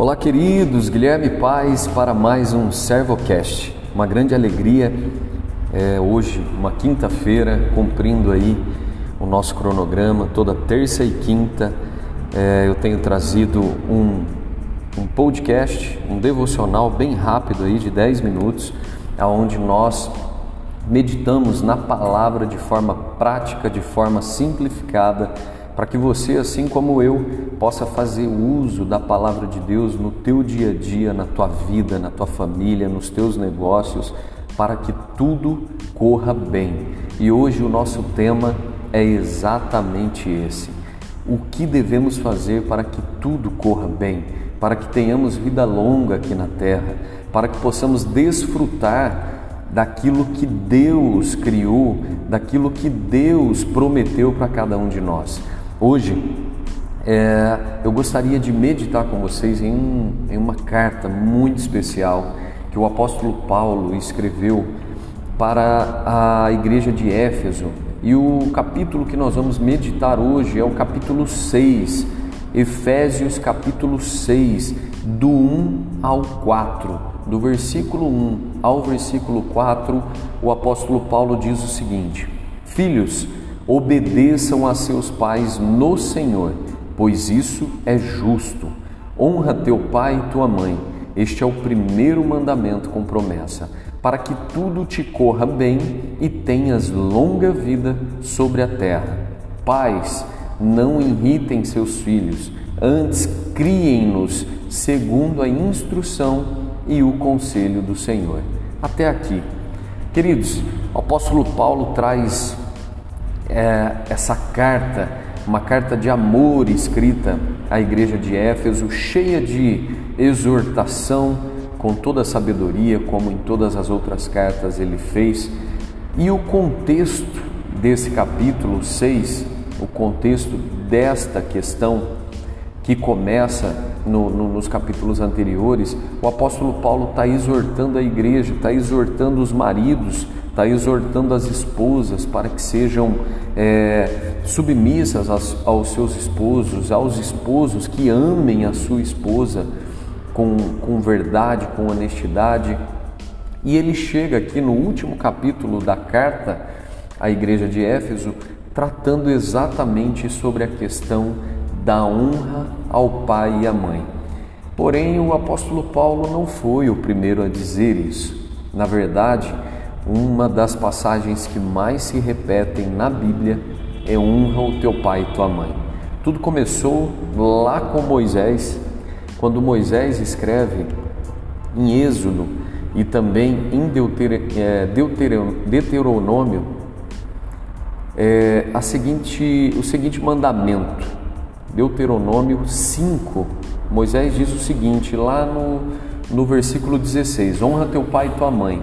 Olá, queridos, Guilherme Paz para mais um Servocast. Uma grande alegria é, hoje, uma quinta-feira, cumprindo aí o nosso cronograma. Toda terça e quinta é, eu tenho trazido um, um podcast, um devocional bem rápido aí de 10 minutos, aonde nós meditamos na palavra de forma prática, de forma simplificada para que você, assim como eu, possa fazer uso da palavra de Deus no teu dia a dia, na tua vida, na tua família, nos teus negócios, para que tudo corra bem. E hoje o nosso tema é exatamente esse: o que devemos fazer para que tudo corra bem, para que tenhamos vida longa aqui na terra, para que possamos desfrutar daquilo que Deus criou, daquilo que Deus prometeu para cada um de nós. Hoje é, eu gostaria de meditar com vocês em, em uma carta muito especial que o apóstolo Paulo escreveu para a igreja de Éfeso. E o capítulo que nós vamos meditar hoje é o capítulo 6, Efésios capítulo 6, do 1 ao 4. Do versículo 1 ao versículo 4, o apóstolo Paulo diz o seguinte: Filhos, Obedeçam a seus pais no Senhor, pois isso é justo. Honra teu pai e tua mãe. Este é o primeiro mandamento com promessa, para que tudo te corra bem e tenhas longa vida sobre a terra. Pais, não irritem seus filhos, antes criem-nos segundo a instrução e o conselho do Senhor. Até aqui. Queridos, o apóstolo Paulo traz é, essa carta, uma carta de amor escrita à igreja de Éfeso, cheia de exortação, com toda a sabedoria, como em todas as outras cartas ele fez. E o contexto desse capítulo 6, o contexto desta questão que começa no, no, nos capítulos anteriores, o apóstolo Paulo está exortando a igreja, está exortando os maridos está exortando as esposas para que sejam é, submissas aos, seus esposos, aos esposos que amem a sua esposa com, com verdade, com honestidade. E ele chega aqui no último capítulo da carta à igreja de Éfeso, tratando exatamente sobre a questão da honra ao pai e à mãe. Porém, o apóstolo Paulo não foi o primeiro a dizer isso. Na verdade, uma das passagens que mais se repetem na Bíblia é honra o teu pai e tua mãe. Tudo começou lá com Moisés, quando Moisés escreve em Êxodo e também em é, Deuteronômio é, a seguinte, o seguinte mandamento. Deuteronômio 5, Moisés diz o seguinte, lá no, no versículo 16: Honra teu pai e tua mãe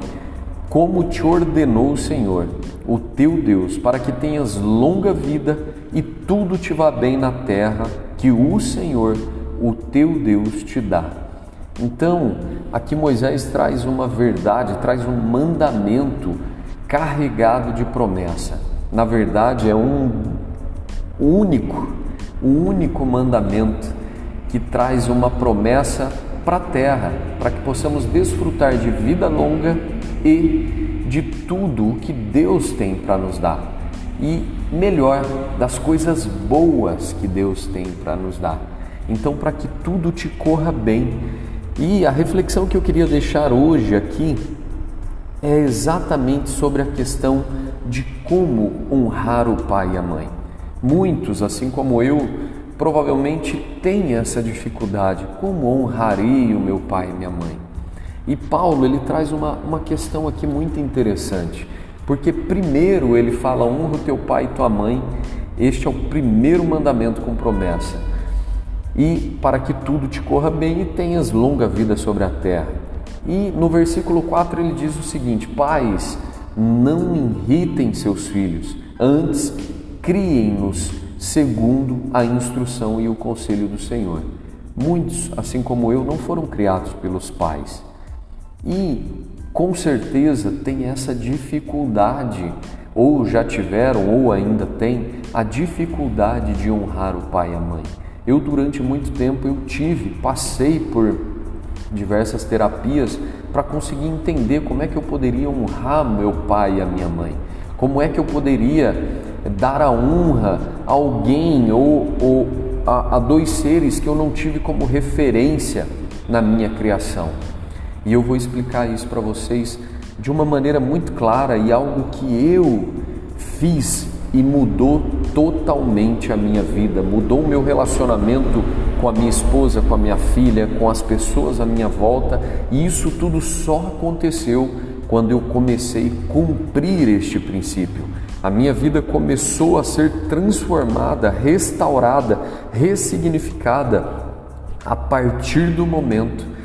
como te ordenou o Senhor, o teu Deus, para que tenhas longa vida e tudo te vá bem na terra que o Senhor, o teu Deus, te dá. Então, aqui Moisés traz uma verdade, traz um mandamento carregado de promessa. Na verdade, é um único, o único mandamento que traz uma promessa para a terra, para que possamos desfrutar de vida longa e de tudo o que Deus tem para nos dar. E melhor, das coisas boas que Deus tem para nos dar. Então, para que tudo te corra bem. E a reflexão que eu queria deixar hoje aqui é exatamente sobre a questão de como honrar o pai e a mãe. Muitos, assim como eu, provavelmente têm essa dificuldade: como honrarei o meu pai e minha mãe? E Paulo ele traz uma, uma questão aqui muito interessante, porque primeiro ele fala honra o teu pai e tua mãe, este é o primeiro mandamento com promessa, e para que tudo te corra bem e tenhas longa vida sobre a terra. E no versículo 4 ele diz o seguinte: Pais, não irritem seus filhos, antes criem-nos segundo a instrução e o conselho do Senhor. Muitos, assim como eu, não foram criados pelos pais. E com certeza tem essa dificuldade, ou já tiveram, ou ainda tem, a dificuldade de honrar o pai e a mãe. Eu durante muito tempo eu tive, passei por diversas terapias para conseguir entender como é que eu poderia honrar meu pai e a minha mãe. Como é que eu poderia dar a honra a alguém ou, ou a, a dois seres que eu não tive como referência na minha criação? E eu vou explicar isso para vocês de uma maneira muito clara e algo que eu fiz e mudou totalmente a minha vida, mudou o meu relacionamento com a minha esposa, com a minha filha, com as pessoas à minha volta, e isso tudo só aconteceu quando eu comecei a cumprir este princípio. A minha vida começou a ser transformada, restaurada, ressignificada a partir do momento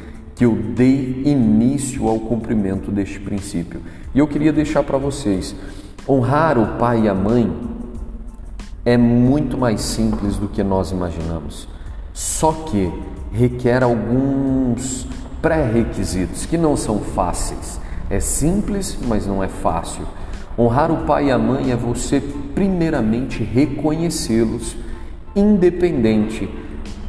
que eu dei início ao cumprimento deste princípio. E eu queria deixar para vocês Honrar o pai e a mãe é muito mais simples do que nós imaginamos. Só que requer alguns pré-requisitos que não são fáceis. É simples, mas não é fácil. Honrar o pai e a mãe é você, primeiramente, reconhecê-los, independente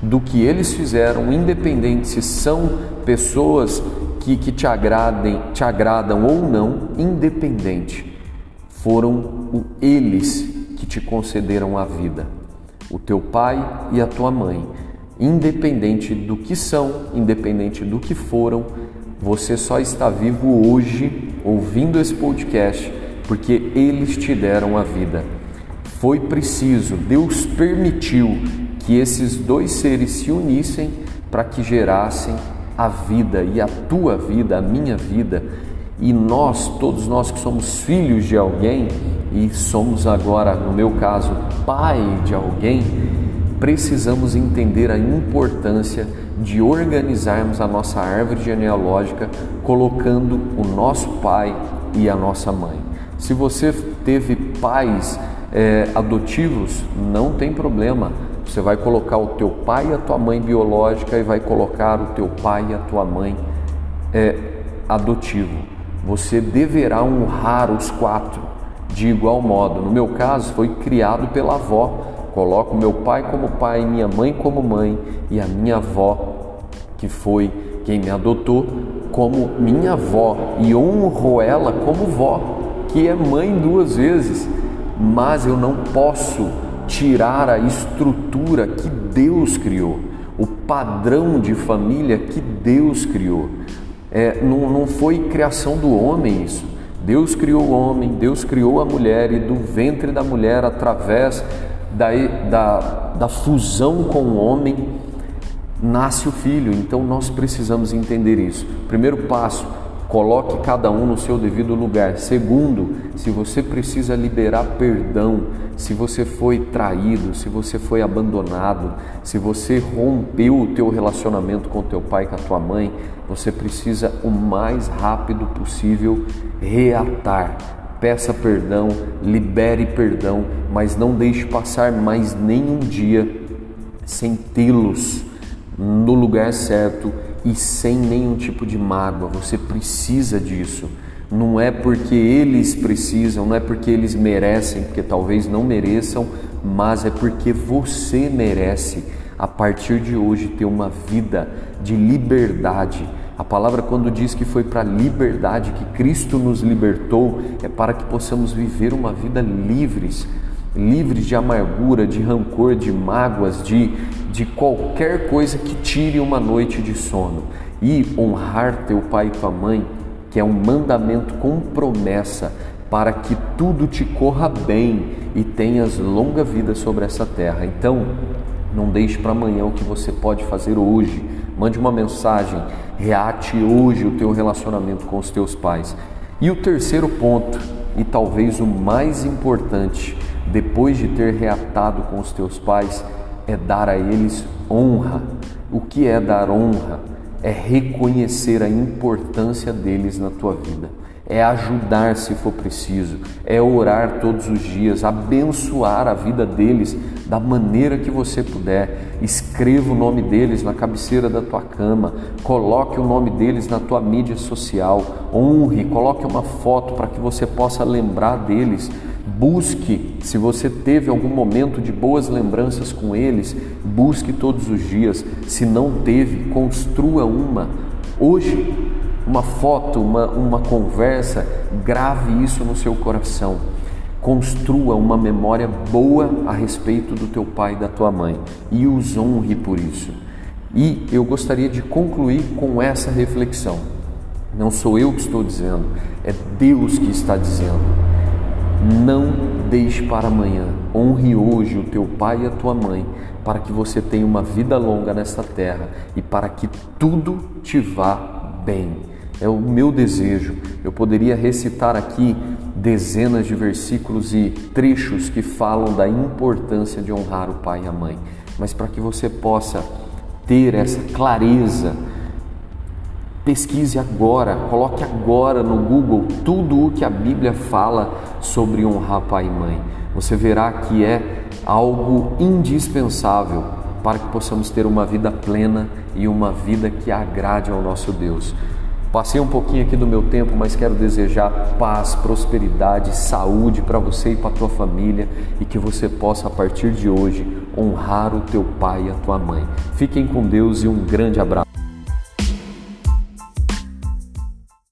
do que eles fizeram, independente se são pessoas que, que te, agradem, te agradam ou não, independente foram eles que te concederam a vida, o teu pai e a tua mãe. Independente do que são, independente do que foram, você só está vivo hoje ouvindo esse podcast porque eles te deram a vida. Foi preciso, Deus permitiu que esses dois seres se unissem para que gerassem a vida e a tua vida, a minha vida e nós, todos nós que somos filhos de alguém e somos agora, no meu caso, pai de alguém, precisamos entender a importância de organizarmos a nossa árvore genealógica colocando o nosso pai e a nossa mãe. Se você teve pais é, adotivos, não tem problema. Você vai colocar o teu pai e a tua mãe biológica e vai colocar o teu pai e a tua mãe é, adotivo você deverá honrar os quatro de igual modo. No meu caso, foi criado pela avó. Coloco meu pai como pai, minha mãe como mãe e a minha avó, que foi quem me adotou, como minha avó e honro ela como vó, que é mãe duas vezes. Mas eu não posso tirar a estrutura que Deus criou, o padrão de família que Deus criou. É, não, não foi criação do homem isso. Deus criou o homem, Deus criou a mulher e do ventre da mulher, através da, da, da fusão com o homem, nasce o filho. Então nós precisamos entender isso. Primeiro passo, Coloque cada um no seu devido lugar. Segundo, se você precisa liberar perdão, se você foi traído, se você foi abandonado, se você rompeu o teu relacionamento com teu pai, com a tua mãe, você precisa o mais rápido possível reatar. Peça perdão, libere perdão, mas não deixe passar mais nenhum dia sem tê-los no lugar certo e sem nenhum tipo de mágoa. Você precisa disso. Não é porque eles precisam, não é porque eles merecem, porque talvez não mereçam, mas é porque você merece a partir de hoje ter uma vida de liberdade. A palavra, quando diz que foi para a liberdade que Cristo nos libertou, é para que possamos viver uma vida livres, livres de amargura, de rancor, de mágoas, de, de qualquer coisa que tire uma noite de sono. E honrar teu pai e tua mãe, que é um mandamento com promessa para que tudo te corra bem e tenhas longa vida sobre essa terra. Então, não deixe para amanhã o que você pode fazer hoje. Mande uma mensagem, reate hoje o teu relacionamento com os teus pais. E o terceiro ponto, e talvez o mais importante, depois de ter reatado com os teus pais, é dar a eles honra. O que é dar honra? É reconhecer a importância deles na tua vida, é ajudar se for preciso, é orar todos os dias, abençoar a vida deles da maneira que você puder. Escreva o nome deles na cabeceira da tua cama, coloque o nome deles na tua mídia social, honre, coloque uma foto para que você possa lembrar deles Busque, se você teve algum momento de boas lembranças com eles, busque todos os dias. Se não teve, construa uma. Hoje, uma foto, uma, uma conversa, grave isso no seu coração. Construa uma memória boa a respeito do teu pai e da tua mãe e os honre por isso. E eu gostaria de concluir com essa reflexão. Não sou eu que estou dizendo, é Deus que está dizendo. Não deixe para amanhã. Honre hoje o teu pai e a tua mãe, para que você tenha uma vida longa nesta terra e para que tudo te vá bem. É o meu desejo. Eu poderia recitar aqui dezenas de versículos e trechos que falam da importância de honrar o pai e a mãe, mas para que você possa ter essa clareza Pesquise agora, coloque agora no Google tudo o que a Bíblia fala sobre honrar pai e mãe. Você verá que é algo indispensável para que possamos ter uma vida plena e uma vida que agrade ao nosso Deus. Passei um pouquinho aqui do meu tempo, mas quero desejar paz, prosperidade, saúde para você e para tua família e que você possa a partir de hoje honrar o teu pai e a tua mãe. Fiquem com Deus e um grande abraço.